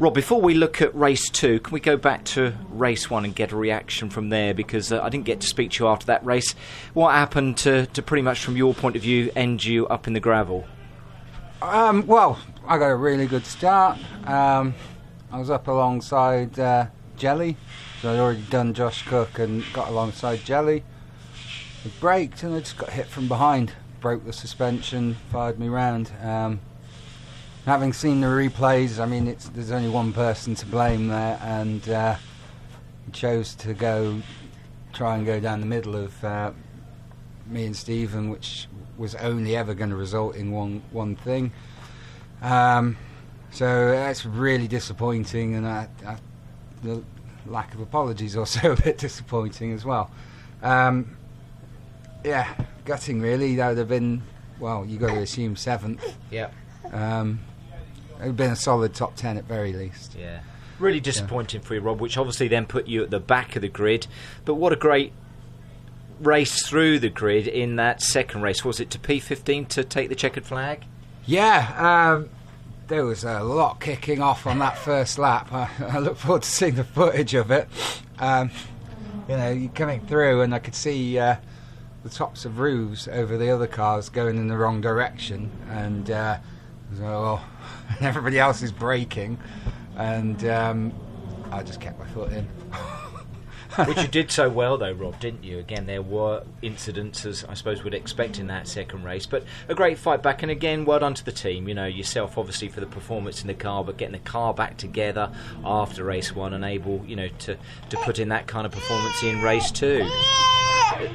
Rob, before we look at race two, can we go back to race one and get a reaction from there? Because uh, I didn't get to speak to you after that race. What happened to, to pretty much, from your point of view, end you up in the gravel? Um, well, I got a really good start. Um, I was up alongside uh, Jelley, so I'd already done Josh Cook and got alongside Jelley. I braked and I just got hit from behind, broke the suspension, fired me round. Um, having seen the replays, I mean, it's, there's only one person to blame there, and uh, chose to go try and go down the middle of uh, me and Stephen, which was only ever going to result in one one thing. Um, so that's really disappointing, and I, I, the lack of apologies also a bit disappointing as well. Um, yeah, gutting really. That would have been well. You got to assume seventh. Yeah. Um, it would have been a solid top ten at very least. Yeah. Really disappointing yeah. for you, Rob, which obviously then put you at the back of the grid. But what a great race through the grid in that second race. Was it to P15 to take the checkered flag? Yeah, um, there was a lot kicking off on that first lap. I, I look forward to seeing the footage of it. Um, you know, you're coming through, and I could see uh, the tops of roofs over the other cars going in the wrong direction, and uh, so, well, everybody else is braking, and um, I just kept my foot in. Which you did so well, though, Rob, didn't you? Again, there were incidents, as I suppose we'd expect in that second race, but a great fight back. And again, well done to the team. You know, yourself, obviously, for the performance in the car, but getting the car back together after race one and able, you know, to, to put in that kind of performance in race two.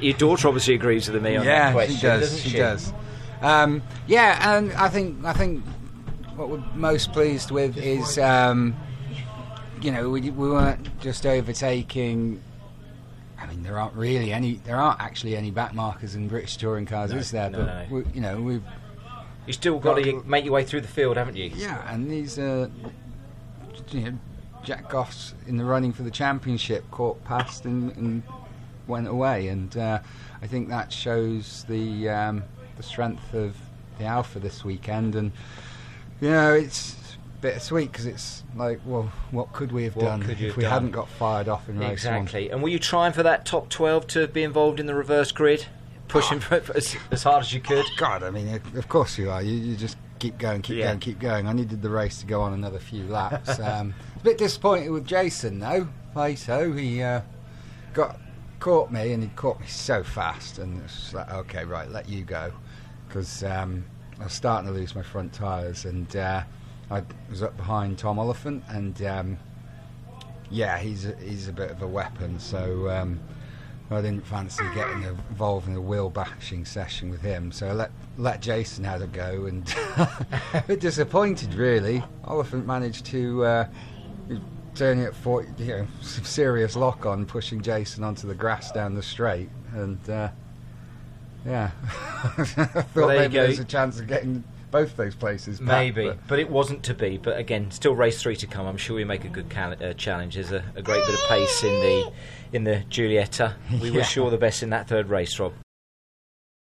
Your daughter obviously agrees with me on yeah, that question, she does. She, she, does. Um, yeah, and I think I think what we're most pleased with is. Um, you know, we, we weren't just overtaking. I mean, there aren't really any. There aren't actually any backmarkers in British touring cars, no, is there? No, but no. We, you know, we've. You still got, got to make your way through the field, haven't you? Yeah, and these, uh, you know, Jack Goffs in the running for the championship caught past and, and went away, and uh, I think that shows the um, the strength of the Alfa this weekend, and you know, it's bittersweet because it's like, well, what could we have what done if we done? hadn't got fired off in race exactly. And were you trying for that top twelve to be involved in the reverse grid, pushing oh. as, as, hard as you could? God, I mean, of course you are. You, you just keep going, keep yeah. going, keep going. I needed the race to go on another few laps. um, a bit disappointed with Jason though. so he uh, got caught me, and he caught me so fast, and it's like, okay, right, let you go, because um, I was starting to lose my front tyres, and. Uh, I was up behind Tom Oliphant, and um, yeah, he's a, he's a bit of a weapon. So um, I didn't fancy getting involved in a wheel bashing session with him. So I let let Jason have a go, and a bit disappointed really. Oliphant managed to. Uh, turn it for you know some serious lock on pushing Jason onto the grass down the straight and uh, yeah thought well, maybe there was a chance of getting both those places. Maybe, but, but, it wasn't to be. But again, still race three to come. I'm sure we make a good cal- uh, challenge. There's a, a, great bit of pace in the in the Giulietta. We yeah. wish you all the best in that third race, Rob.